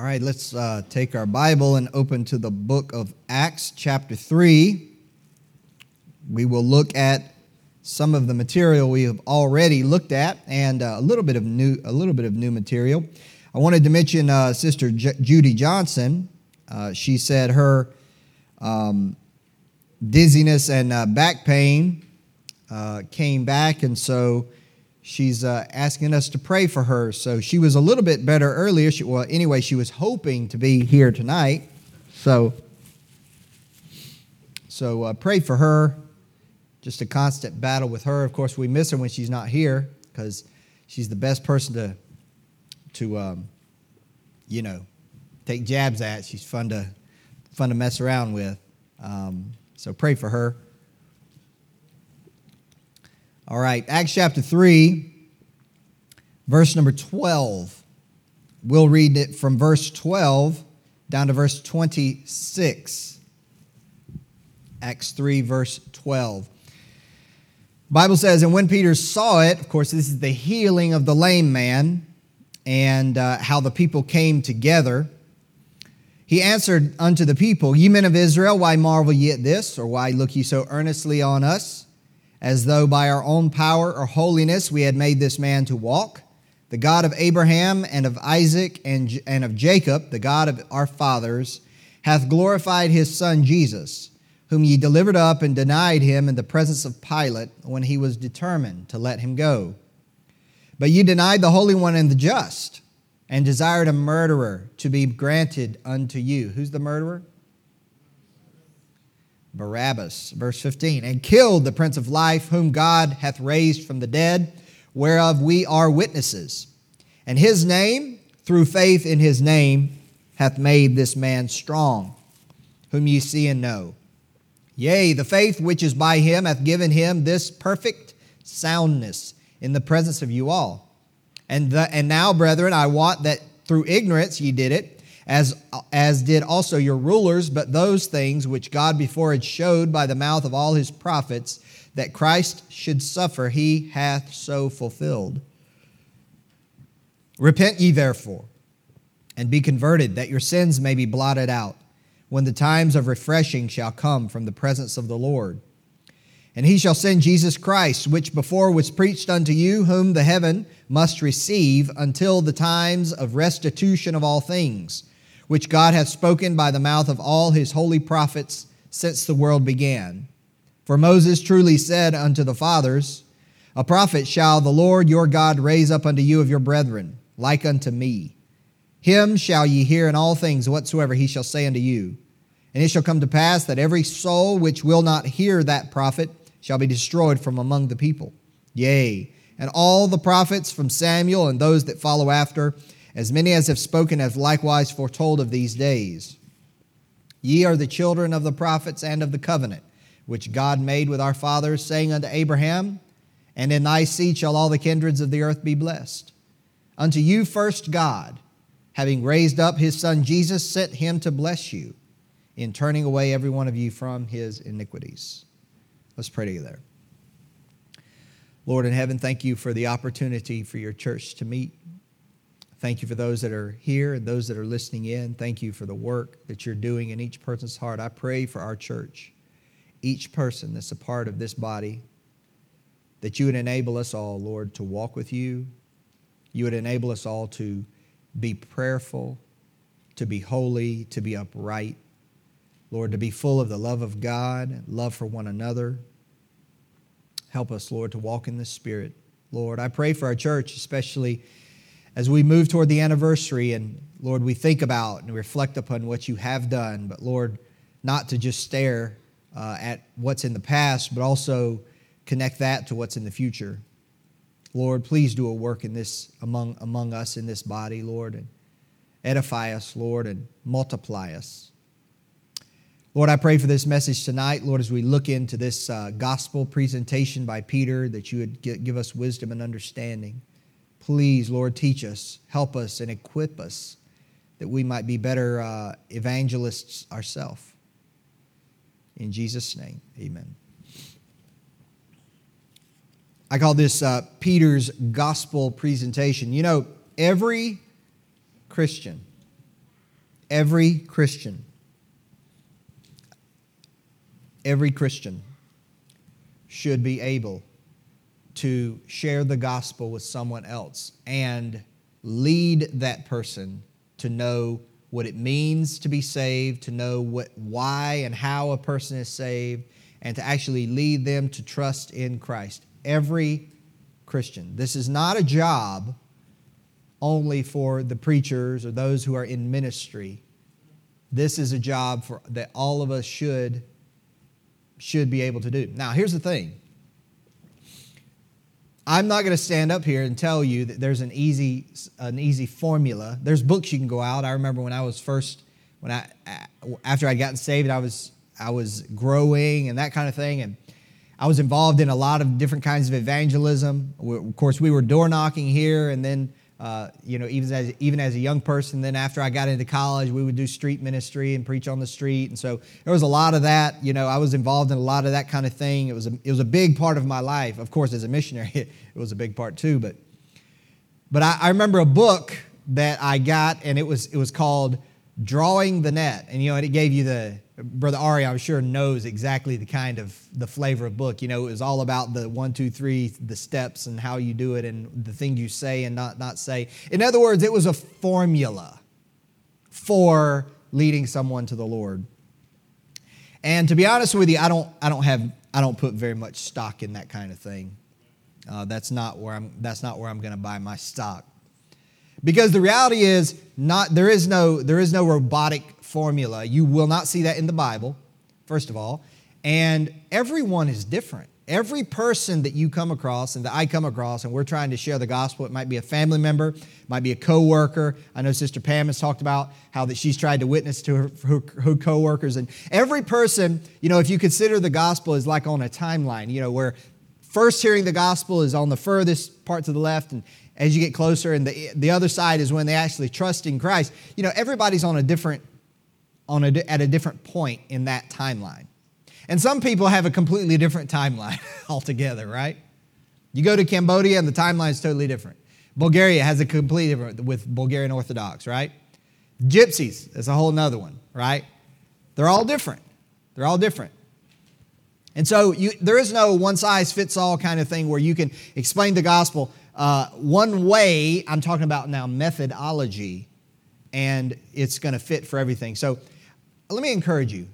All right, let's uh, take our Bible and open to the book of Acts, chapter 3. We will look at some of the material we have already looked at and uh, a little bit of new a little bit of new material. I wanted to mention uh, Sister J- Judy Johnson. Uh, she said her um, dizziness and uh, back pain uh, came back, and so she's uh, asking us to pray for her. So she was a little bit better earlier. She, well, anyway, she was hoping to be here tonight. So, so uh, pray for her. Just a constant battle with her. Of course, we miss her when she's not here because she's the best person to, to, um, you know, take jabs at. She's fun to, fun to mess around with. Um, so pray for her. All right, Acts chapter 3, verse number 12. We'll read it from verse 12 down to verse 26. Acts 3, verse 12. Bible says, and when Peter saw it, of course, this is the healing of the lame man and uh, how the people came together. He answered unto the people, Ye men of Israel, why marvel ye at this, or why look ye so earnestly on us? As though by our own power or holiness we had made this man to walk. The God of Abraham and of Isaac and, and of Jacob, the God of our fathers, hath glorified his Son Jesus, whom ye delivered up and denied him in the presence of Pilate when he was determined to let him go. But ye denied the Holy One and the just, and desired a murderer to be granted unto you. Who's the murderer? Barabbas. Verse 15, and killed the Prince of Life, whom God hath raised from the dead, whereof we are witnesses. And his name, through faith in his name, hath made this man strong, whom ye see and know. Yea, the faith which is by him hath given him this perfect soundness in the presence of you all. And, the, and now, brethren, I wot that through ignorance ye did it as, as did also your rulers, but those things which God before had showed by the mouth of all his prophets that Christ should suffer, he hath so fulfilled. Repent ye therefore, and be converted, that your sins may be blotted out, when the times of refreshing shall come from the presence of the Lord. And he shall send Jesus Christ, which before was preached unto you, whom the heaven must receive until the times of restitution of all things which God hath spoken by the mouth of all his holy prophets since the world began. For Moses truly said unto the fathers, A prophet shall the Lord your God raise up unto you of your brethren, like unto me. Him shall ye hear in all things whatsoever he shall say unto you. And it shall come to pass that every soul which will not hear that prophet shall be destroyed from among the people. Yea, and all the prophets from Samuel and those that follow after, as many as have spoken have likewise foretold of these days. Ye are the children of the prophets and of the covenant, which God made with our fathers, saying unto Abraham, And in thy seed shall all the kindreds of the earth be blessed. Unto you first God, having raised up his Son Jesus, sent him to bless you in turning away every one of you from his iniquities. Let's pray together. Lord in heaven, thank you for the opportunity for your church to meet. Thank you for those that are here and those that are listening in. Thank you for the work that you're doing in each person's heart. I pray for our church, each person that's a part of this body, that you would enable us all, Lord, to walk with you. You would enable us all to be prayerful, to be holy, to be upright. Lord, to be full of the love of God, love for one another. Help us, Lord, to walk in the Spirit. Lord, I pray for our church, especially as we move toward the anniversary and Lord, we think about and reflect upon what you have done, but Lord, not to just stare uh, at what's in the past, but also connect that to what's in the future. Lord, please do a work in this among, among us in this body, Lord, and edify us, Lord, and multiply us. Lord, I pray for this message tonight, Lord, as we look into this uh, gospel presentation by Peter, that you would give us wisdom and understanding. Please, Lord, teach us, help us, and equip us that we might be better uh, evangelists ourselves. In Jesus' name, amen. I call this uh, Peter's gospel presentation. You know, every Christian, every Christian, every Christian should be able to share the gospel with someone else and lead that person to know what it means to be saved, to know what, why and how a person is saved, and to actually lead them to trust in Christ. Every Christian. This is not a job only for the preachers or those who are in ministry. This is a job for, that all of us should, should be able to do. Now, here's the thing I'm not going to stand up here and tell you that there's an easy, an easy formula. There's books you can go out. I remember when I was first, when I, after I'd gotten saved, I was, I was growing and that kind of thing. And I was involved in a lot of different kinds of evangelism. Of course, we were door knocking here, and then uh, you know, even as even as a young person. Then after I got into college, we would do street ministry and preach on the street, and so there was a lot of that. You know, I was involved in a lot of that kind of thing. It was a, it was a big part of my life. Of course, as a missionary, it, was a big part too. But but I, I remember a book that I got, and it was it was called Drawing the Net, and you know, it gave you the Brother Ari, I'm sure, knows exactly the kind of the flavor of book. You know, it was all about the one, two, three, the steps and how you do it and the thing you say and not not say. In other words, it was a formula for leading someone to the Lord. And to be honest with you, I don't I don't have I don't put very much stock in that kind of thing. Uh, that's not where I'm that's not where I'm going to buy my stock. Because the reality is not there is no there is no robotic formula. You will not see that in the Bible, first of all. And everyone is different. Every person that you come across and that I come across, and we're trying to share the gospel, it might be a family member, might be a coworker. I know Sister Pam has talked about how that she's tried to witness to her, her, her coworkers. And every person, you know, if you consider the gospel is like on a timeline, you know, where first hearing the gospel is on the furthest part to the left, and as you get closer, and the, the other side is when they actually trust in Christ. You know, everybody's on a different on a, at a different point in that timeline. And some people have a completely different timeline altogether, right? You go to Cambodia and the timeline is totally different. Bulgaria has a completely different with Bulgarian Orthodox, right? Gypsies is a whole nother one, right? They're all different. They're all different. And so you, there is no one size fits all kind of thing where you can explain the gospel uh, one way. I'm talking about now methodology, and it's going to fit for everything. So let me encourage you.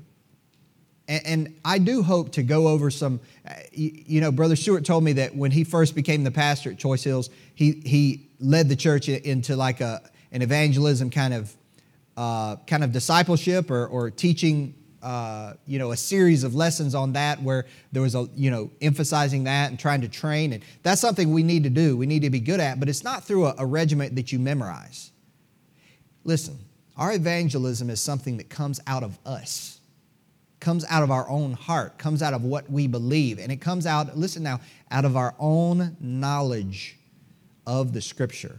And, and I do hope to go over some. Uh, you, you, know, Brother Stewart told me that when he first became the pastor at Choice Hills, he, he led the church into like a, an evangelism kind of, uh, kind of discipleship or, or teaching uh, you know, a series of lessons on that where there was a, you know, emphasizing that and trying to train. And that's something we need to do. We need to be good at, but it's not through a, a regiment that you memorize. Listen, our evangelism is something that comes out of us, comes out of our own heart, comes out of what we believe, and it comes out, listen now, out of our own knowledge of the Scripture.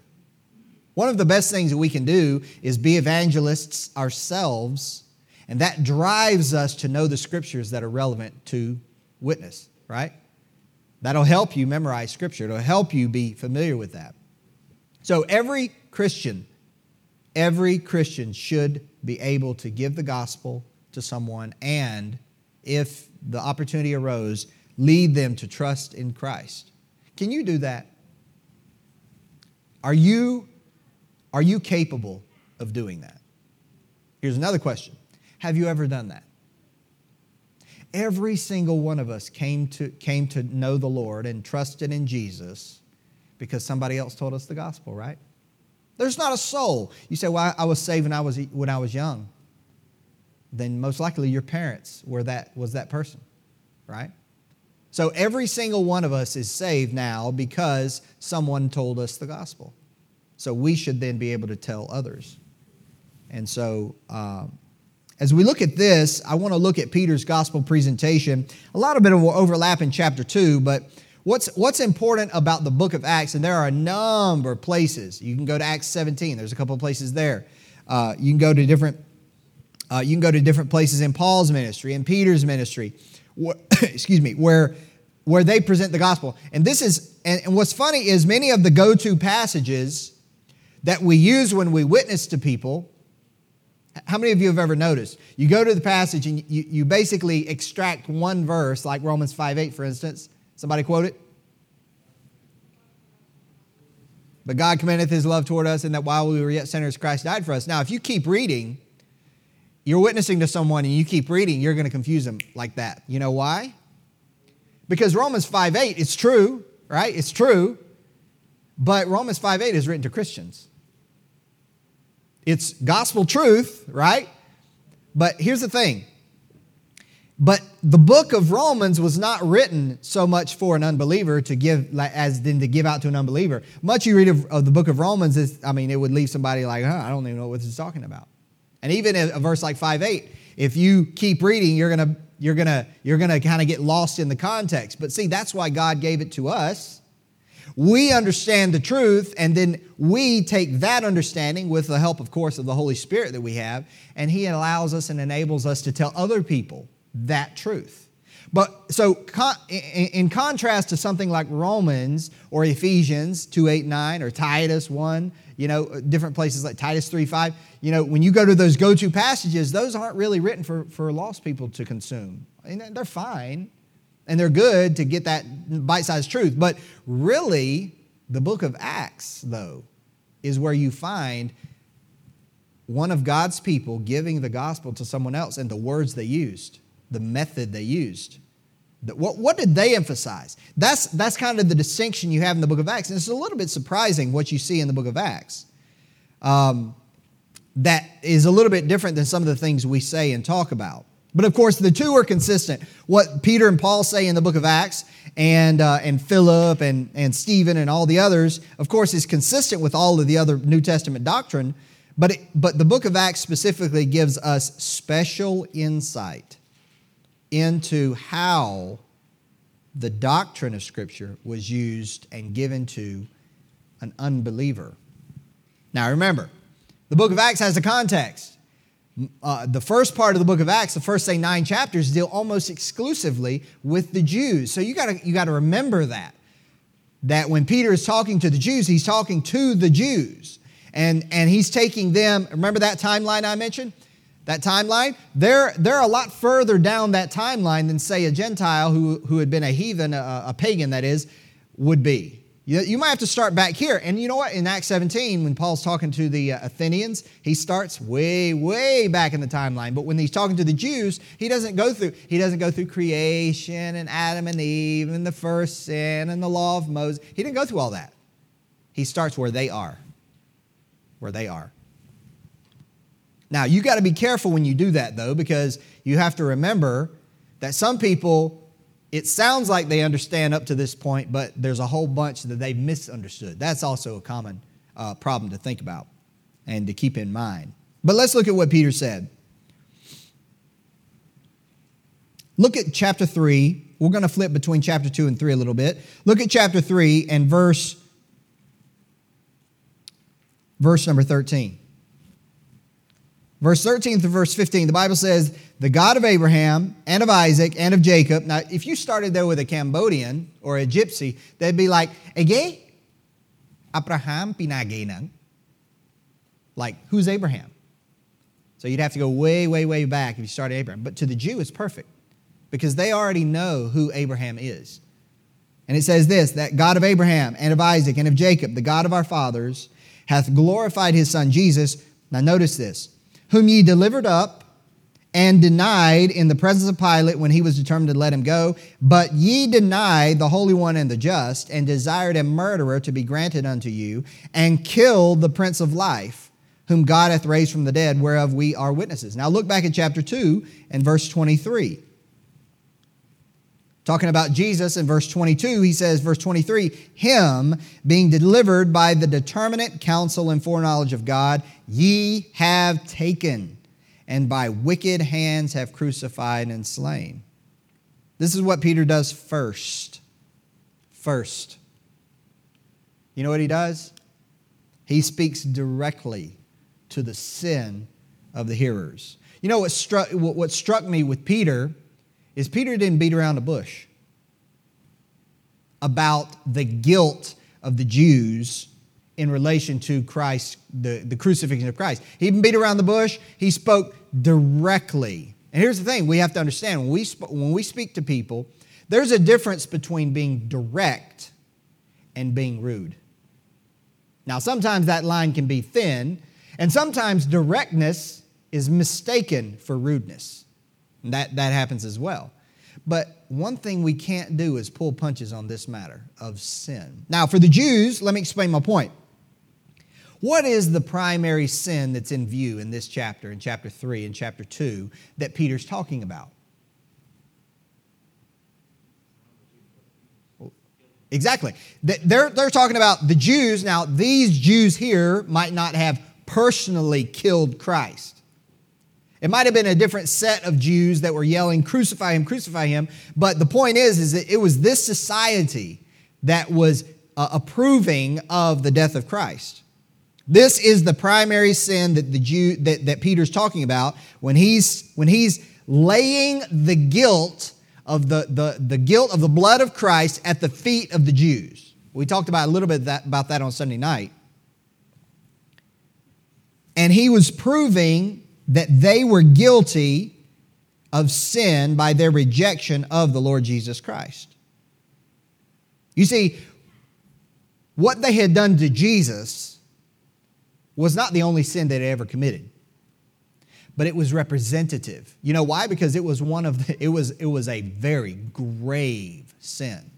One of the best things that we can do is be evangelists ourselves, and that drives us to know the Scriptures that are relevant to witness, right? That'll help you memorize Scripture, it'll help you be familiar with that. So every Christian Every Christian should be able to give the gospel to someone and, if the opportunity arose, lead them to trust in Christ. Can you do that? Are you, are you capable of doing that? Here's another question Have you ever done that? Every single one of us came to, came to know the Lord and trusted in Jesus because somebody else told us the gospel, right? There's not a soul. You say, well, I was saved when I was, when I was young. Then most likely your parents were that, was that person, right? So every single one of us is saved now because someone told us the gospel. So we should then be able to tell others. And so, um, as we look at this, I want to look at Peter's gospel presentation. A lot of it will overlap in chapter 2, but What's, what's important about the book of Acts, and there are a number of places. You can go to Acts 17, there's a couple of places there. Uh, you can go to different uh, you can go to different places in Paul's ministry, in Peter's ministry, wh- excuse me, where where they present the gospel. And this is and, and what's funny is many of the go-to passages that we use when we witness to people How many of you have ever noticed? You go to the passage and you, you basically extract one verse, like Romans 5 8, for instance. Somebody quote it? But God commendeth his love toward us, and that while we were yet sinners, Christ died for us. Now, if you keep reading, you're witnessing to someone and you keep reading, you're going to confuse them like that. You know why? Because Romans 5 8, it's true, right? It's true. But Romans 5 8 is written to Christians. It's gospel truth, right? But here's the thing but the book of Romans was not written so much for an unbeliever to give as than to give out to an unbeliever. Much you read of, of the book of Romans is, I mean, it would leave somebody like, huh, I don't even know what this is talking about. And even a verse like 5 8, if you keep reading, you're gonna you're gonna you're gonna kind of get lost in the context. But see, that's why God gave it to us. We understand the truth, and then we take that understanding with the help, of course, of the Holy Spirit that we have, and He allows us and enables us to tell other people that truth. But so, in contrast to something like Romans or Ephesians 2 8 9 or Titus 1, you know, different places like Titus 3 5, you know, when you go to those go to passages, those aren't really written for, for lost people to consume. They're fine and they're good to get that bite sized truth. But really, the book of Acts, though, is where you find one of God's people giving the gospel to someone else and the words they used the method they used. What, what did they emphasize? That's, that's kind of the distinction you have in the book of Acts. And it's a little bit surprising what you see in the book of Acts. Um, that is a little bit different than some of the things we say and talk about. But of course, the two are consistent. What Peter and Paul say in the book of Acts, and, uh, and Philip and, and Stephen and all the others, of course, is consistent with all of the other New Testament doctrine. But, it, but the book of Acts specifically gives us special insight into how the doctrine of Scripture was used and given to an unbeliever. Now remember, the book of Acts has a context. Uh, the first part of the book of Acts, the first say nine chapters, deal almost exclusively with the Jews. So you got to you got to remember that that when Peter is talking to the Jews, he's talking to the Jews, and and he's taking them. Remember that timeline I mentioned that timeline, they're, they're a lot further down that timeline than, say, a Gentile who, who had been a heathen, a, a pagan that is, would be. You, might have to start back here. And you know what? In Acts 17, when Paul's talking to the uh, Athenians, he starts way, way back in the timeline. But when he's talking to the Jews, he doesn't go through, he doesn't go through creation and Adam and Eve and the first sin and the law of Moses. He didn't go through all that. He starts where they are. Where they are. Now, you got to be careful when you do that, though, because you have to remember that some people, it sounds like they understand up to this point, but there's a whole bunch that they've misunderstood. That's also a common uh, problem to think about and to keep in mind. But let's look at what Peter said. Look at chapter 3. We're going to flip between chapter 2 and 3 a little bit. Look at chapter 3 and verse verse number 13. Verse 13 through verse 15, the Bible says, The God of Abraham and of Isaac and of Jacob. Now, if you started there with a Cambodian or a gypsy, they'd be like, Ege? Abraham pinagenan. Like, who's Abraham? So you'd have to go way, way, way back if you started Abraham. But to the Jew, it's perfect because they already know who Abraham is. And it says this that God of Abraham and of Isaac and of Jacob, the God of our fathers, hath glorified his son Jesus. Now, notice this whom ye delivered up and denied in the presence of Pilate when he was determined to let him go. But ye denied the Holy One and the just, and desired a murderer to be granted unto you, and killed the Prince of Life, whom God hath raised from the dead, whereof we are witnesses. Now look back at chapter 2 and verse 23. Talking about Jesus in verse 22, he says, verse 23, Him being delivered by the determinate counsel and foreknowledge of God, ye have taken, and by wicked hands have crucified and slain. This is what Peter does first. First. You know what he does? He speaks directly to the sin of the hearers. You know what struck, what struck me with Peter? Is Peter didn't beat around the bush about the guilt of the Jews in relation to Christ, the, the crucifixion of Christ. He didn't beat around the bush, he spoke directly. And here's the thing we have to understand when we, sp- when we speak to people, there's a difference between being direct and being rude. Now, sometimes that line can be thin, and sometimes directness is mistaken for rudeness. That, that happens as well. But one thing we can't do is pull punches on this matter of sin. Now, for the Jews, let me explain my point. What is the primary sin that's in view in this chapter, in chapter 3 and chapter 2, that Peter's talking about? Exactly. They're, they're talking about the Jews. Now, these Jews here might not have personally killed Christ. It might have been a different set of Jews that were yelling, crucify him, crucify him. But the point is, is that it was this society that was uh, approving of the death of Christ. This is the primary sin that the Jew that, that Peter's talking about when he's when he's laying the guilt of the, the, the guilt of the blood of Christ at the feet of the Jews. We talked about a little bit that, about that on Sunday night. And he was proving that they were guilty of sin by their rejection of the Lord Jesus Christ. You see, what they had done to Jesus was not the only sin they had ever committed but it was representative. You know why? Because it was one of the, it was it was a very grave sin.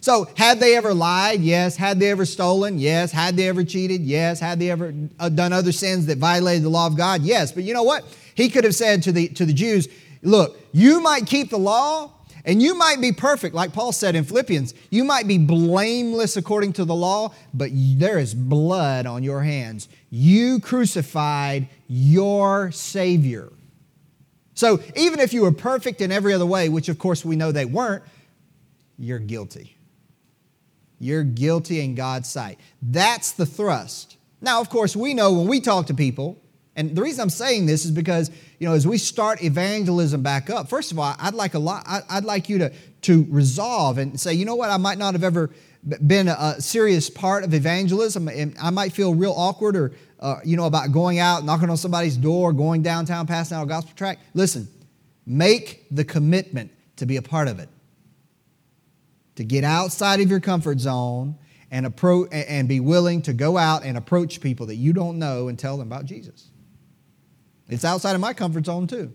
So, had they ever lied? Yes. Had they ever stolen? Yes. Had they ever cheated? Yes. Had they ever uh, done other sins that violated the law of God? Yes. But you know what? He could have said to the to the Jews, "Look, you might keep the law, and you might be perfect, like Paul said in Philippians. You might be blameless according to the law, but there is blood on your hands. You crucified your Savior. So even if you were perfect in every other way, which of course we know they weren't, you're guilty. You're guilty in God's sight. That's the thrust. Now, of course, we know when we talk to people, and the reason I'm saying this is because, you know, as we start evangelism back up, first of all, I'd like a lot, I'd like you to, to resolve and say, you know what, I might not have ever been a serious part of evangelism, and I might feel real awkward or, uh, you know, about going out, knocking on somebody's door, going downtown, passing out a gospel tract. Listen, make the commitment to be a part of it, to get outside of your comfort zone and approach and be willing to go out and approach people that you don't know and tell them about Jesus. It's outside of my comfort zone, too.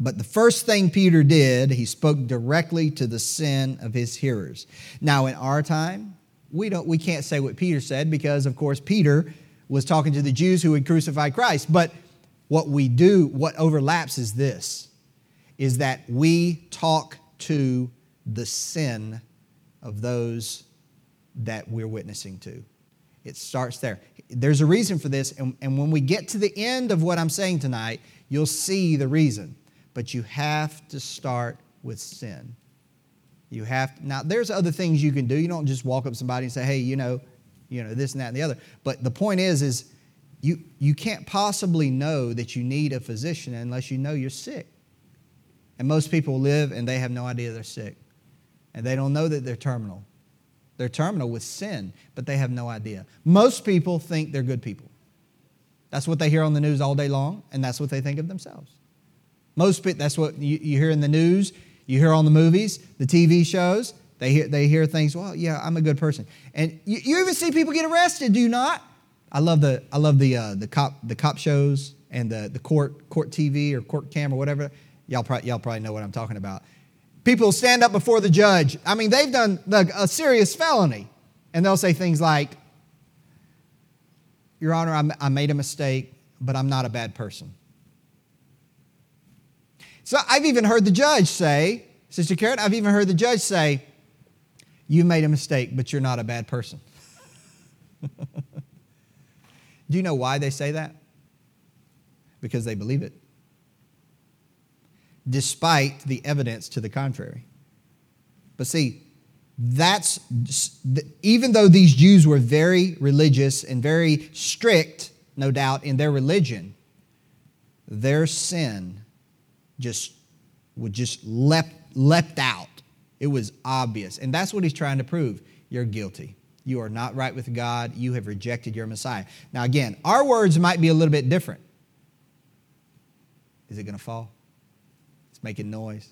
But the first thing Peter did, he spoke directly to the sin of his hearers. Now, in our time, we, don't, we can't say what Peter said because, of course, Peter was talking to the Jews who had crucified Christ. But what we do, what overlaps is this, is that we talk to the sin of those that we're witnessing to. It starts there. There's a reason for this, and, and when we get to the end of what I'm saying tonight, you'll see the reason. But you have to start with sin. You have to, now. There's other things you can do. You don't just walk up somebody and say, "Hey, you know, you know this and that and the other." But the point is, is you you can't possibly know that you need a physician unless you know you're sick. And most people live and they have no idea they're sick, and they don't know that they're terminal. They're terminal with sin, but they have no idea. Most people think they're good people. That's what they hear on the news all day long, and that's what they think of themselves. Most people, that's what you, you hear in the news, you hear on the movies, the TV shows. They hear, they hear things, well, yeah, I'm a good person. And you, you even see people get arrested, do you not? I love the, I love the, uh, the, cop, the cop shows and the, the court, court TV or court cam or whatever. Y'all, probably, y'all probably know what I'm talking about people stand up before the judge. I mean, they've done a serious felony. And they'll say things like, Your Honor, I made a mistake, but I'm not a bad person. So I've even heard the judge say, Sister Karen, I've even heard the judge say, You made a mistake, but you're not a bad person. Do you know why they say that? Because they believe it despite the evidence to the contrary. But see, that's even though these Jews were very religious and very strict, no doubt, in their religion, their sin just would just leapt, leapt out. It was obvious. And that's what he's trying to prove. you're guilty. You are not right with God. You have rejected your Messiah. Now, again, our words might be a little bit different. Is it going to fall? It's making noise.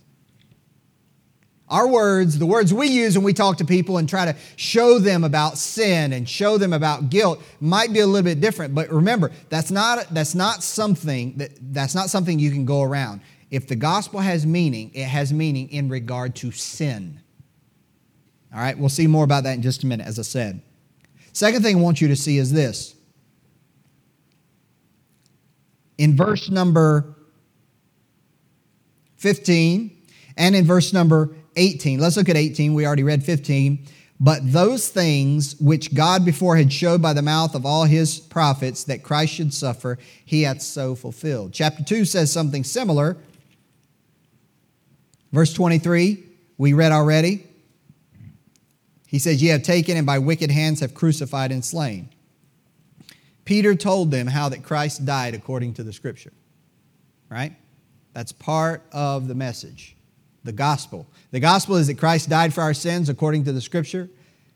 Our words, the words we use when we talk to people and try to show them about sin and show them about guilt might be a little bit different. But remember, that's not, that's not something that, that's not something you can go around. If the gospel has meaning, it has meaning in regard to sin. All right, we'll see more about that in just a minute, as I said. Second thing I want you to see is this. In verse number 15 and in verse number 18. Let's look at 18. We already read 15. But those things which God before had showed by the mouth of all his prophets that Christ should suffer, he hath so fulfilled. Chapter 2 says something similar. Verse 23, we read already. He says, Ye have taken and by wicked hands have crucified and slain. Peter told them how that Christ died according to the scripture. Right? That's part of the message the gospel. The gospel is that Christ died for our sins according to the scripture,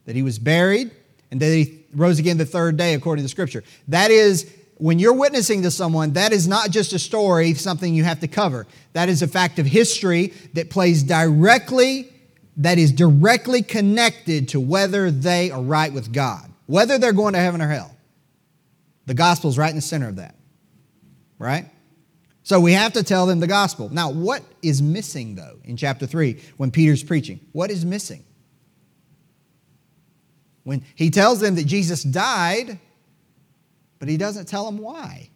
that he was buried, and that he rose again the third day according to the scripture. That is, when you're witnessing to someone, that is not just a story, something you have to cover. That is a fact of history that plays directly, that is directly connected to whether they are right with God, whether they're going to heaven or hell. The gospel is right in the center of that, right? So we have to tell them the gospel. Now, what is missing, though, in chapter 3 when Peter's preaching? What is missing? When he tells them that Jesus died, but he doesn't tell them why.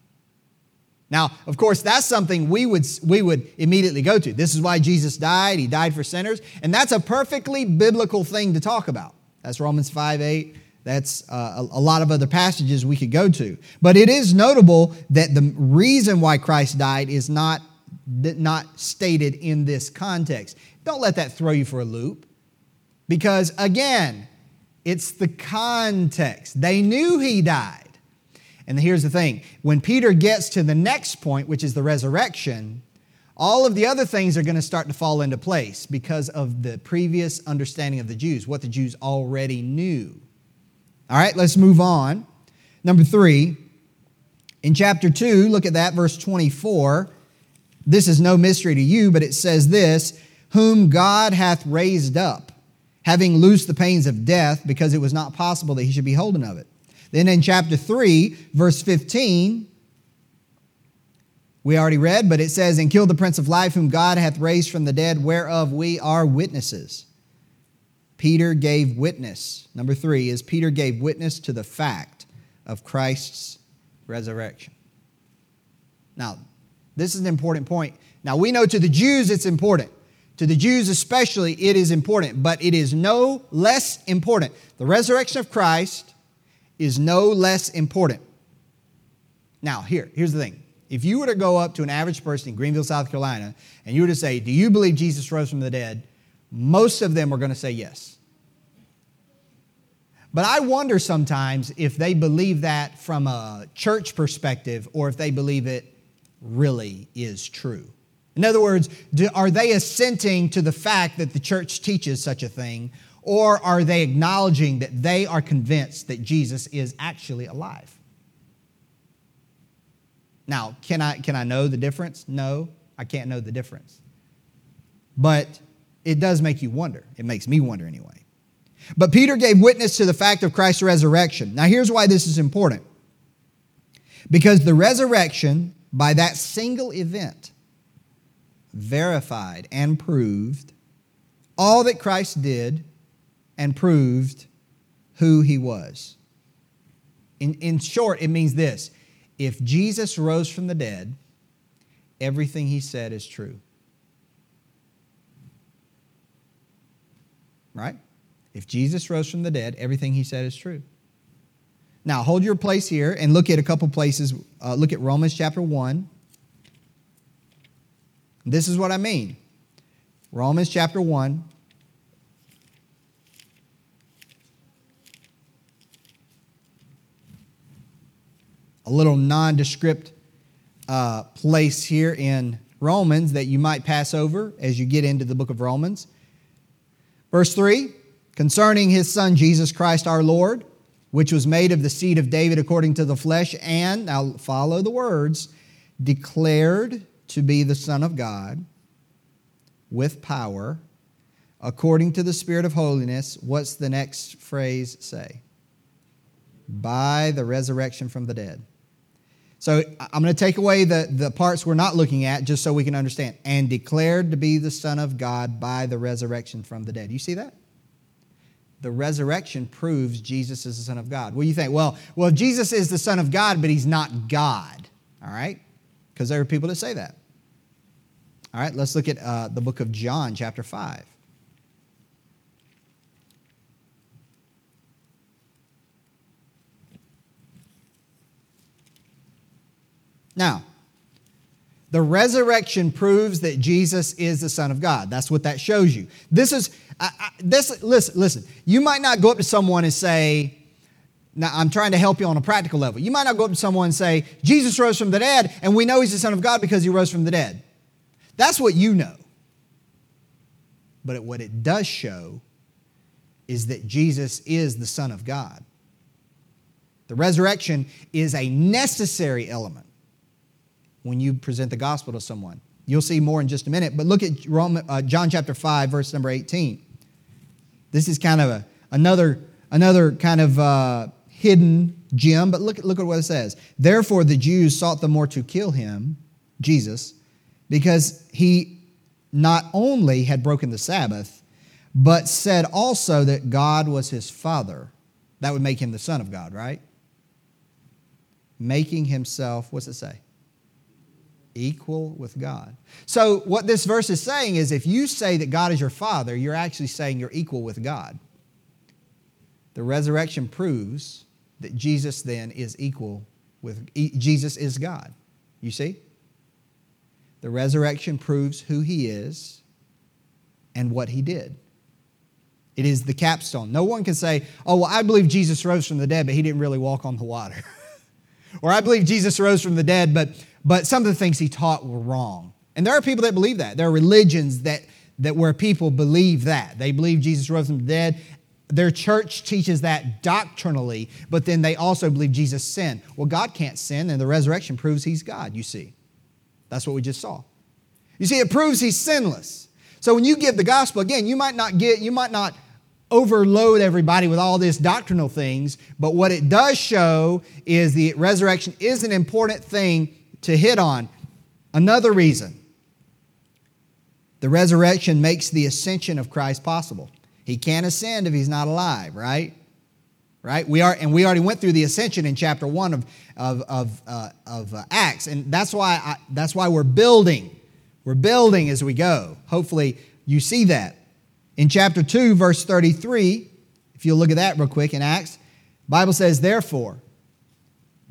Now, of course, that's something we would, we would immediately go to. This is why Jesus died. He died for sinners. And that's a perfectly biblical thing to talk about. That's Romans 5 8. That's uh, a, lot of other passages we could go to. But it is notable that the reason why Christ died is not, not stated in this context. Don't let that throw you for a loop. Because again, it's the context. They knew he died. And here's the thing when Peter gets to the next point, which is the resurrection, all of the other things are going to start to fall into place because of the previous understanding of the Jews, what the Jews already knew. All right, let's move on. Number three, in chapter 2, look at that, verse 24. This is no mystery to you, but it says this Whom God hath raised up, having loosed the pains of death, because it was not possible that he should be holden of it. Then in chapter 3, verse 15, we already read, but it says, And killed the Prince of Life, whom God hath raised from the dead, whereof we are witnesses. Peter gave witness. Number three is Peter gave witness to the fact of Christ's resurrection. Now, this is an important point. Now, we know to the Jews it's important. To the Jews especially, it is important, but it is no less important. The resurrection of Christ is no less important. Now, here, here's the thing. If you were to go up to an average person in Greenville, South Carolina, and you were to say, Do you believe Jesus rose from the dead? Most of them are going to say yes. But I wonder sometimes if they believe that from a church perspective or if they believe it really is true. In other words, do, are they assenting to the fact that the church teaches such a thing, or are they acknowledging that they are convinced that Jesus is actually alive? Now, can I, can I know the difference? No, I can't know the difference. But it does make you wonder. It makes me wonder anyway. But Peter gave witness to the fact of Christ's resurrection. Now, here's why this is important. Because the resurrection, by that single event, verified and proved all that Christ did and proved who he was. In, in short, it means this if Jesus rose from the dead, everything he said is true. Right? If Jesus rose from the dead, everything he said is true. Now, hold your place here and look at a couple places. Uh, look at Romans chapter 1. This is what I mean. Romans chapter 1. A little nondescript uh, place here in Romans that you might pass over as you get into the book of Romans. Verse 3 concerning his Son, Jesus Christ our Lord, which was made of the seed of David according to the flesh, and, now follow the words, declared to be the Son of God with power according to the Spirit of holiness. What's the next phrase say? By the resurrection from the dead. So I'm going to take away the, the parts we're not looking at just so we can understand. And declared to be the Son of God by the resurrection from the dead. You see that? The resurrection proves Jesus is the Son of God. Do you think? Well, well, Jesus is the Son of God, but he's not God. All right? Because there are people that say that. All right, let's look at uh, the book of John, chapter 5. Now, the resurrection proves that Jesus is the Son of God. That's what that shows you. This is, I, I, this, listen, listen. You might not go up to someone and say, now I'm trying to help you on a practical level. You might not go up to someone and say, Jesus rose from the dead, and we know he's the Son of God because he rose from the dead. That's what you know. But what it does show is that Jesus is the Son of God. The resurrection is a necessary element when you present the gospel to someone. You'll see more in just a minute, but look at uh, John chapter 5, verse number 18. This is kind of a, another, another kind of uh, hidden gem, but look, look at what it says. Therefore, the Jews sought the more to kill him, Jesus, because he not only had broken the Sabbath, but said also that God was his Father. That would make him the Son of God, right? Making himself, what's it say? Equal with God. So, what this verse is saying is if you say that God is your Father, you're actually saying you're equal with God. The resurrection proves that Jesus then is equal with Jesus is God. You see? The resurrection proves who he is and what he did. It is the capstone. No one can say, oh, well, I believe Jesus rose from the dead, but he didn't really walk on the water. or I believe Jesus rose from the dead, but but some of the things he taught were wrong. And there are people that believe that. There are religions that, that where people believe that. They believe Jesus rose from the dead. Their church teaches that doctrinally, but then they also believe Jesus sinned. Well, God can't sin, and the resurrection proves he's God, you see. That's what we just saw. You see, it proves he's sinless. So when you give the gospel, again, you might not get, you might not overload everybody with all this doctrinal things, but what it does show is the resurrection is an important thing to hit on. Another reason the resurrection makes the ascension of Christ possible. He can't ascend if he's not alive, right? Right? We are, and we already went through the ascension in chapter one of, of, of, uh, of uh, Acts, and that's why, I, that's why we're building. We're building as we go. Hopefully, you see that. In chapter 2, verse 33, if you look at that real quick in Acts, Bible says, Therefore,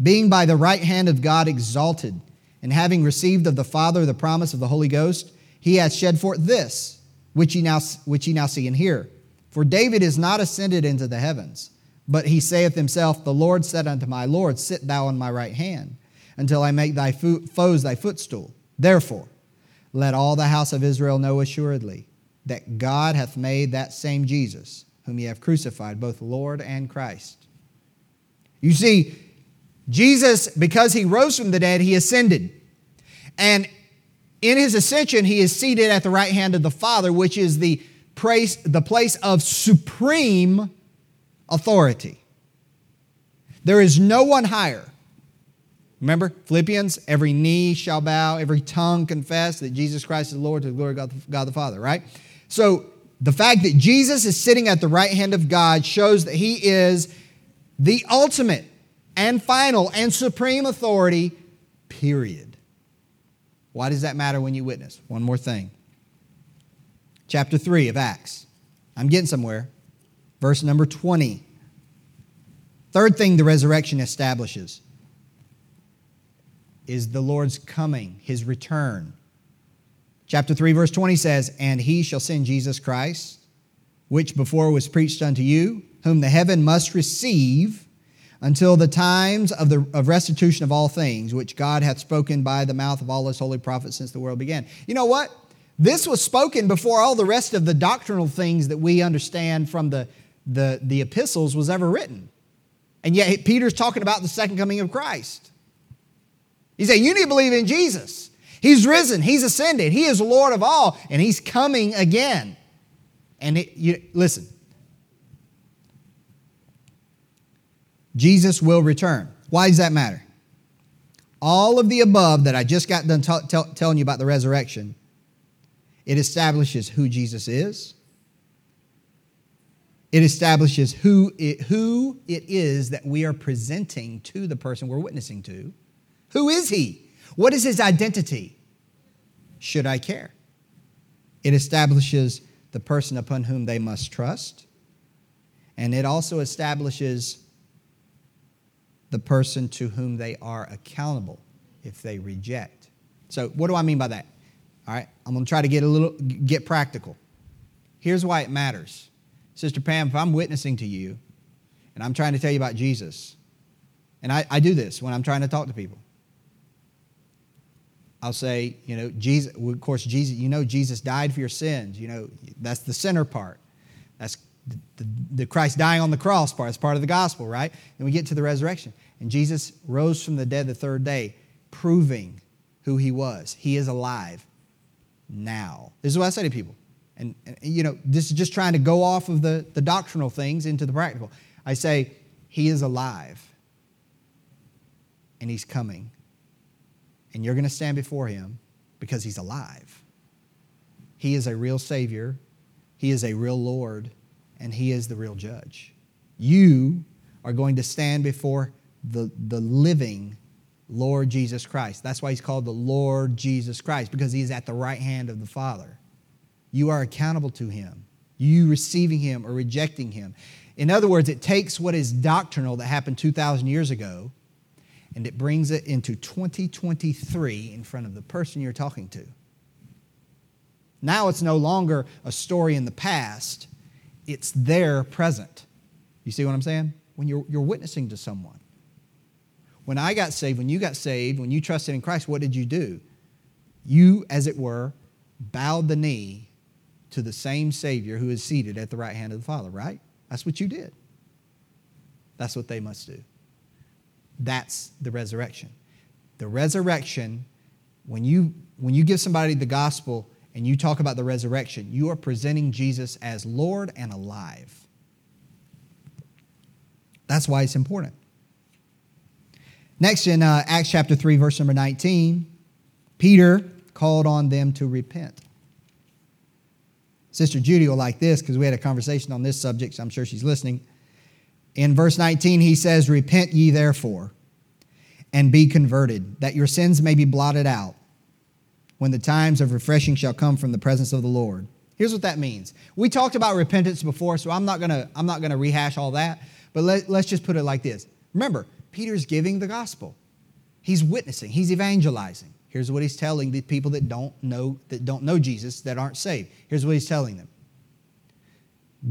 being by the right hand of God exalted, and having received of the Father the promise of the Holy Ghost, he hath shed forth this, which ye now, which ye now see and hear. For David is not ascended into the heavens, but he saith himself, The Lord said unto my Lord, Sit thou on my right hand, until I make thy foes thy footstool. Therefore, let all the house of Israel know assuredly that God hath made that same Jesus, whom ye have crucified, both Lord and Christ. You see, Jesus, because he rose from the dead, he ascended. And in his ascension, he is seated at the right hand of the Father, which is the place, the place of supreme authority. There is no one higher. Remember, Philippians, every knee shall bow, every tongue confess that Jesus Christ is Lord to the glory of God, God the Father, right? So the fact that Jesus is sitting at the right hand of God shows that he is the ultimate and final and supreme authority, period. Why does that matter when you witness? One more thing. Chapter 3 of Acts. I'm getting somewhere. Verse number 20. Third thing the resurrection establishes is the Lord's coming, his return. Chapter 3, verse 20 says, And he shall send Jesus Christ, which before was preached unto you, whom the heaven must receive until the times of the of restitution of all things, which God hath spoken by the mouth of all his holy prophets since the world began. You know what? This was spoken before all the rest of the doctrinal things that we understand from the, the, the epistles was ever written. And yet Peter's talking about the second coming of Christ. He said, You need to believe in Jesus. He's risen, He's ascended, He is Lord of all, and He's coming again. And it, you, listen, Jesus will return. Why does that matter? All of the above that I just got done t- t- telling you about the resurrection, it establishes who Jesus is. It establishes who it, who it is that we are presenting to the person we're witnessing to. Who is he? What is his identity? Should I care? It establishes the person upon whom they must trust. And it also establishes the person to whom they are accountable if they reject. So, what do I mean by that? All right, I'm going to try to get a little get practical. Here's why it matters. Sister Pam, if I'm witnessing to you and I'm trying to tell you about Jesus, and I, I do this when I'm trying to talk to people. I'll say, you know, Jesus, of course, Jesus, you know, Jesus died for your sins. You know, that's the center part. The, the Christ dying on the cross part. It's part of the gospel, right? Then we get to the resurrection. And Jesus rose from the dead the third day, proving who he was. He is alive now. This is what I say to people. And, and, you know, this is just trying to go off of the, the doctrinal things into the practical. I say, He is alive and He's coming and you're going to stand before him because he's alive. He is a real Savior, he is a real Lord, and he is the real judge. You are going to stand before the, the living Lord Jesus Christ. That's why he's called the Lord Jesus Christ, because he's at the right hand of the Father. You are accountable to him. You receiving him or rejecting him. In other words, it takes what is doctrinal that happened 2,000 years ago and it brings it into 2023 in front of the person you're talking to. Now it's no longer a story in the past, it's their present. You see what I'm saying? When you're, you're witnessing to someone. When I got saved, when you got saved, when you trusted in Christ, what did you do? You, as it were, bowed the knee to the same Savior who is seated at the right hand of the Father, right? That's what you did. That's what they must do. That's the resurrection. The resurrection, when you, when you give somebody the gospel and you talk about the resurrection, you are presenting Jesus as Lord and alive. That's why it's important. Next, in uh, Acts chapter 3, verse number 19, Peter called on them to repent. Sister Judy will like this because we had a conversation on this subject, so I'm sure she's listening. In verse 19, he says, Repent ye therefore and be converted, that your sins may be blotted out when the times of refreshing shall come from the presence of the Lord. Here's what that means. We talked about repentance before, so I'm not gonna, I'm not gonna rehash all that, but let, let's just put it like this. Remember, Peter's giving the gospel. He's witnessing, he's evangelizing. Here's what he's telling the people that don't know, that don't know Jesus, that aren't saved. Here's what he's telling them.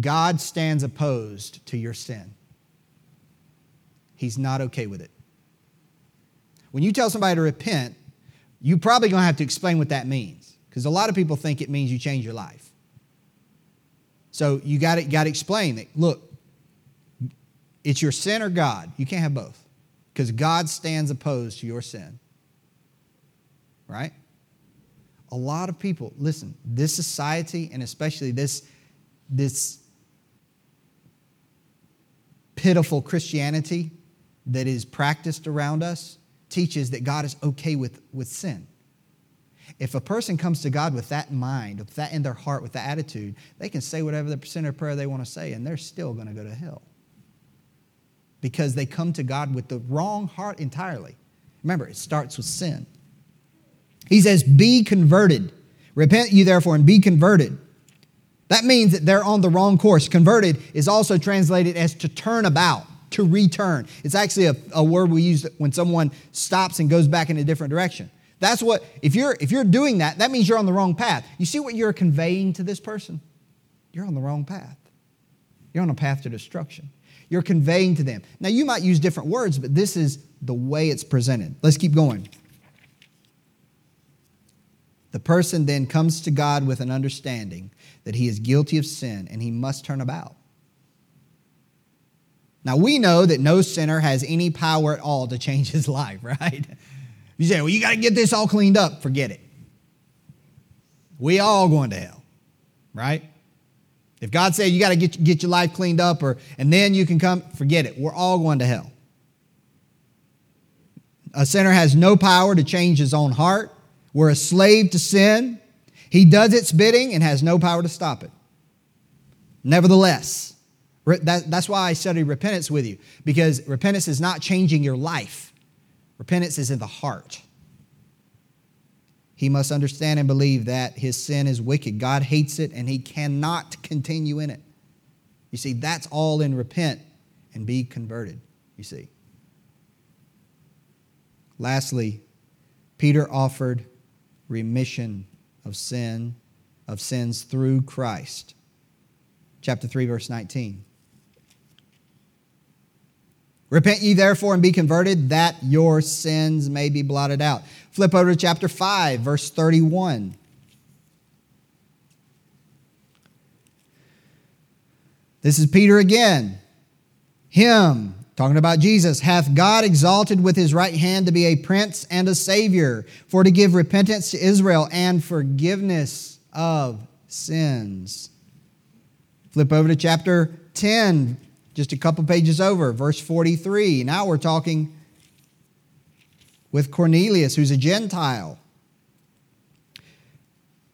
God stands opposed to your sin. He's not okay with it. When you tell somebody to repent, you're probably going to have to explain what that means because a lot of people think it means you change your life. So you got to got to explain that. Look, it's your sin or God. You can't have both because God stands opposed to your sin. Right? A lot of people, listen, this society and especially this this pitiful Christianity that is practiced around us teaches that God is okay with, with sin. If a person comes to God with that in mind, with that in their heart, with that attitude, they can say whatever the percent of prayer they want to say, and they're still going to go to hell. Because they come to God with the wrong heart entirely. Remember, it starts with sin. He says, Be converted. Repent you therefore and be converted. That means that they're on the wrong course. Converted is also translated as to turn about to return. It's actually a, a word we use when someone stops and goes back in a different direction. That's what, if you're, if you're doing that, that means you're on the wrong path. You see what you're conveying to this person? You're on the wrong path. You're on a path to destruction. You're conveying to them. Now, you might use different words, but this is the way it's presented. Let's keep going. The person then comes to God with an understanding that he is guilty of sin and he must turn about. Now, we know that no sinner has any power at all to change his life, right? You say, well, you got to get this all cleaned up. Forget it. We all going to hell, right? If God said you got to get, get your life cleaned up or and then you can come, forget it. We're all going to hell. A sinner has no power to change his own heart. We're a slave to sin. He does its bidding and has no power to stop it. Nevertheless, that, that's why I study repentance with you, because repentance is not changing your life, repentance is in the heart. He must understand and believe that his sin is wicked. God hates it and he cannot continue in it. You see, that's all in repent and be converted, you see. Lastly, Peter offered remission of sin of sins through Christ. Chapter 3 verse 19. Repent ye therefore and be converted, that your sins may be blotted out. Flip over to chapter 5, verse 31. This is Peter again. Him, talking about Jesus, hath God exalted with his right hand to be a prince and a savior, for to give repentance to Israel and forgiveness of sins. Flip over to chapter 10, just a couple pages over, verse 43. Now we're talking with Cornelius, who's a Gentile.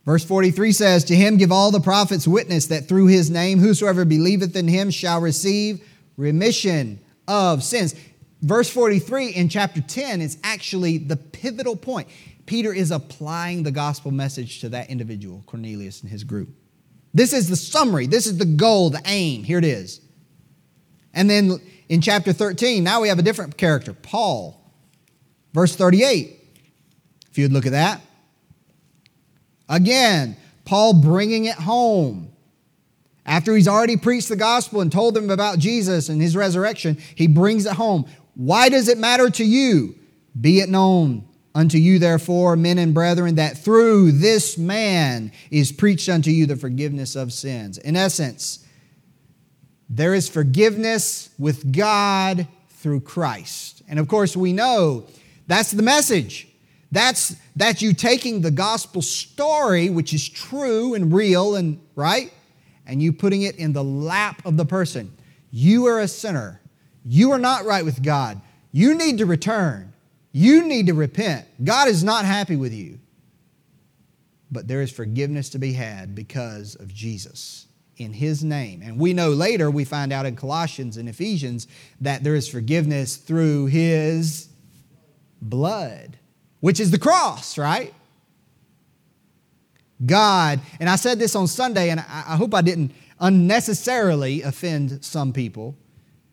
Verse 43 says, To him give all the prophets witness that through his name whosoever believeth in him shall receive remission of sins. Verse 43 in chapter 10 is actually the pivotal point. Peter is applying the gospel message to that individual, Cornelius and his group. This is the summary, this is the goal, the aim. Here it is. And then in chapter 13, now we have a different character, Paul. Verse 38. If you'd look at that. Again, Paul bringing it home. After he's already preached the gospel and told them about Jesus and his resurrection, he brings it home. Why does it matter to you? Be it known unto you, therefore, men and brethren, that through this man is preached unto you the forgiveness of sins. In essence, there is forgiveness with God through Christ. And of course, we know that's the message. That's, that's you taking the gospel story, which is true and real and right, and you putting it in the lap of the person. You are a sinner. You are not right with God. You need to return. You need to repent. God is not happy with you. But there is forgiveness to be had because of Jesus in his name. And we know later, we find out in Colossians and Ephesians, that there is forgiveness through his blood, which is the cross, right? God, and I said this on Sunday, and I, hope I didn't unnecessarily offend some people.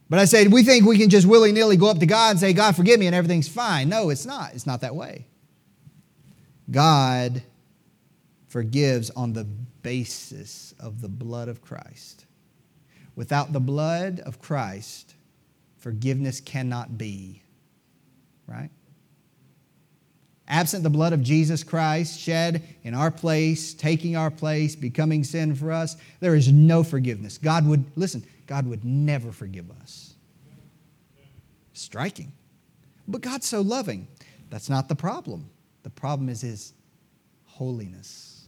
But I said, we think we can just willy nilly go up to God and say, God, forgive me, and everything's fine. No, it's not. It's not that way. God forgives on the basis of the blood of Christ. Without the blood of Christ, forgiveness cannot be. Right? Absent the blood of Jesus Christ shed in our place, taking our place, becoming sin for us, there is no forgiveness. God would, listen, God would never forgive us. Striking. But God's so loving. That's not the problem. The problem is His holiness.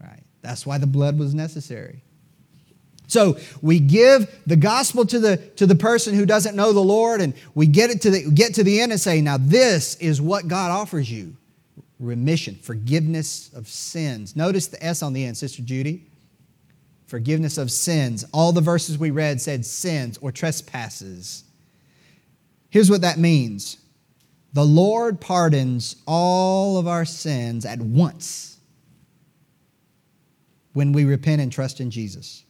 Right? That's why the blood was necessary. So we give the gospel to the, to the person who doesn't know the Lord, and we get it to the get to the end and say, now this is what God offers you. Remission, forgiveness of sins. Notice the S on the end, Sister Judy. Forgiveness of sins. All the verses we read said sins or trespasses. Here's what that means the Lord pardons all of our sins at once when we repent and trust in Jesus.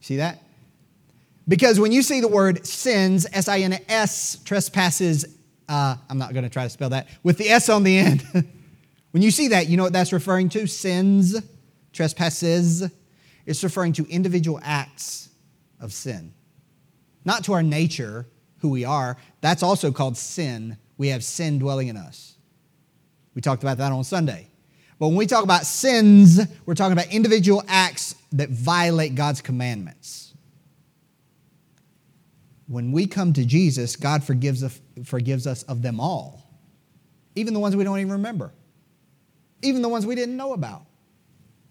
See that? Because when you see the word sins, S I N S, trespasses, uh, I'm not going to try to spell that, with the S on the end. when you see that, you know what that's referring to? Sins, trespasses. It's referring to individual acts of sin, not to our nature, who we are. That's also called sin. We have sin dwelling in us. We talked about that on Sunday. But when we talk about sins, we're talking about individual acts that violate God's commandments. When we come to Jesus, God forgives us, forgives us of them all, even the ones we don't even remember, even the ones we didn't know about.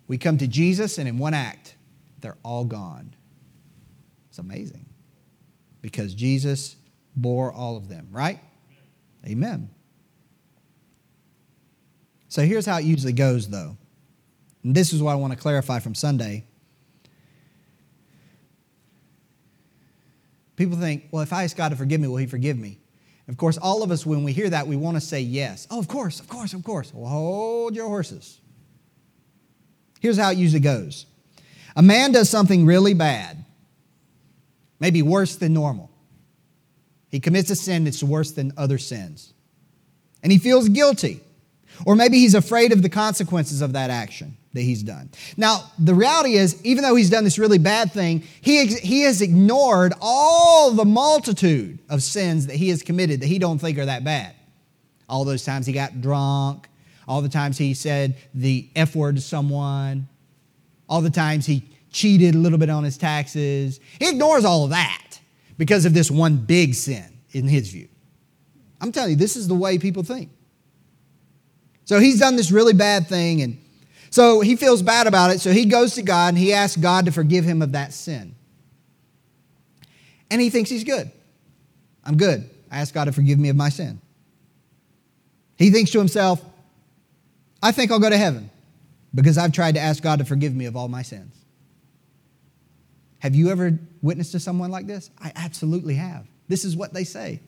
We come to Jesus, and in one act, they're all gone. It's amazing because Jesus bore all of them, right? Amen. So here's how it usually goes, though. And this is what I want to clarify from Sunday. People think, well, if I ask God to forgive me, will He forgive me? Of course, all of us, when we hear that, we want to say yes. Oh, of course, of course, of course. Well, hold your horses. Here's how it usually goes a man does something really bad, maybe worse than normal. He commits a sin that's worse than other sins, and he feels guilty. Or maybe he's afraid of the consequences of that action that he's done. Now, the reality is, even though he's done this really bad thing, he, he has ignored all the multitude of sins that he has committed that he don't think are that bad. All those times he got drunk, all the times he said the F word to someone, all the times he cheated a little bit on his taxes. He ignores all of that because of this one big sin in his view. I'm telling you, this is the way people think. So he's done this really bad thing, and so he feels bad about it. So he goes to God and he asks God to forgive him of that sin. And he thinks he's good. I'm good. I ask God to forgive me of my sin. He thinks to himself, I think I'll go to heaven because I've tried to ask God to forgive me of all my sins. Have you ever witnessed to someone like this? I absolutely have. This is what they say.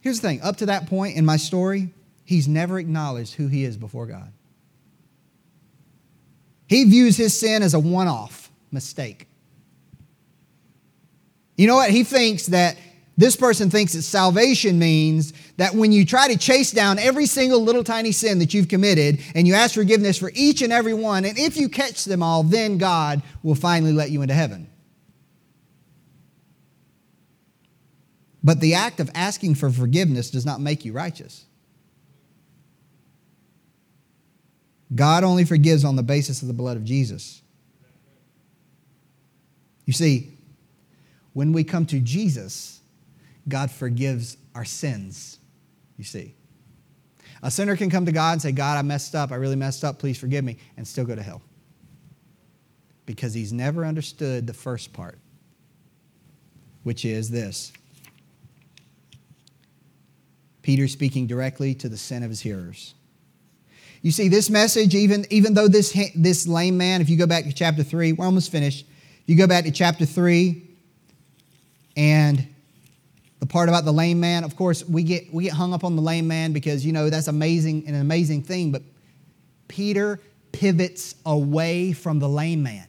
Here's the thing up to that point in my story, he's never acknowledged who he is before God. He views his sin as a one off mistake. You know what? He thinks that this person thinks that salvation means that when you try to chase down every single little tiny sin that you've committed and you ask forgiveness for each and every one, and if you catch them all, then God will finally let you into heaven. But the act of asking for forgiveness does not make you righteous. God only forgives on the basis of the blood of Jesus. You see, when we come to Jesus, God forgives our sins. You see, a sinner can come to God and say, God, I messed up. I really messed up. Please forgive me, and still go to hell. Because he's never understood the first part, which is this Peter speaking directly to the sin of his hearers. You see, this message, even, even though this, this lame man, if you go back to chapter 3, we're almost finished. You go back to chapter 3, and the part about the lame man, of course, we get, we get hung up on the lame man because, you know, that's amazing, an amazing thing, but Peter pivots away from the lame man.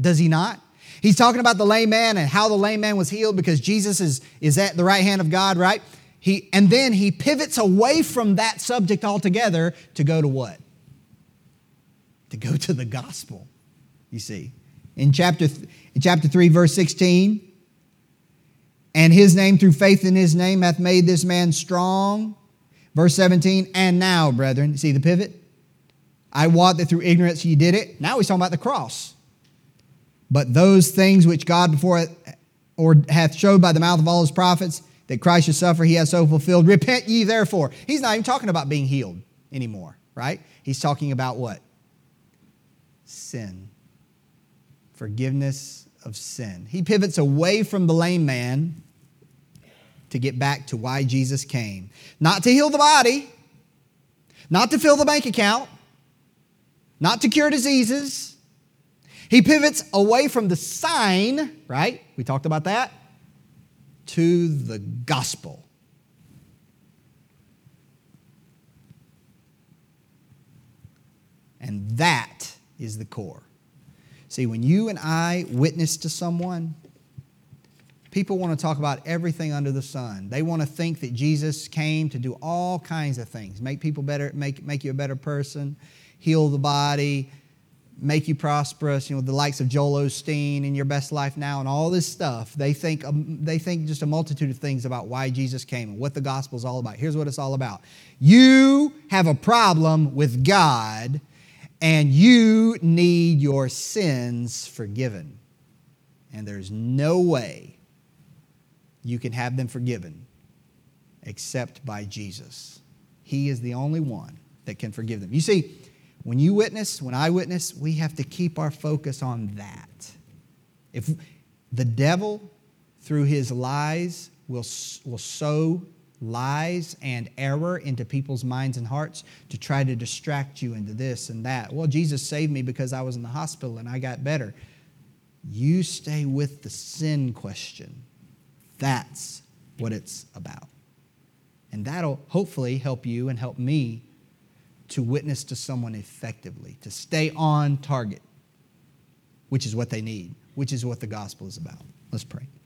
Does he not? He's talking about the lame man and how the lame man was healed because Jesus is, is at the right hand of God, right? He, and then he pivots away from that subject altogether to go to what? To go to the gospel, you see. In chapter, in chapter 3, verse 16, and his name through faith in his name hath made this man strong. Verse 17, and now, brethren, see the pivot? I wot that through ignorance ye did it. Now he's talking about the cross. But those things which God before or hath showed by the mouth of all his prophets, that Christ should suffer, he has so fulfilled. Repent ye therefore. He's not even talking about being healed anymore, right? He's talking about what? Sin. Forgiveness of sin. He pivots away from the lame man to get back to why Jesus came. Not to heal the body, not to fill the bank account, not to cure diseases. He pivots away from the sign, right? We talked about that to the gospel. And that is the core. See, when you and I witness to someone, people want to talk about everything under the sun. They want to think that Jesus came to do all kinds of things make people better, make, make you a better person, heal the body, make you prosperous, you know, the likes of Joel Osteen and Your Best Life Now and all this stuff, they think, um, they think just a multitude of things about why Jesus came and what the gospel is all about. Here's what it's all about you have a problem with God and you need your sins forgiven. And there's no way you can have them forgiven except by Jesus. He is the only one that can forgive them. You see, when you witness, when I witness, we have to keep our focus on that. If the devil, through his lies, will, will sow lies and error into people's minds and hearts to try to distract you into this and that. Well, Jesus saved me because I was in the hospital and I got better. You stay with the sin question. That's what it's about. And that'll hopefully help you and help me to witness to someone effectively, to stay on target, which is what they need, which is what the gospel is about. Let's pray.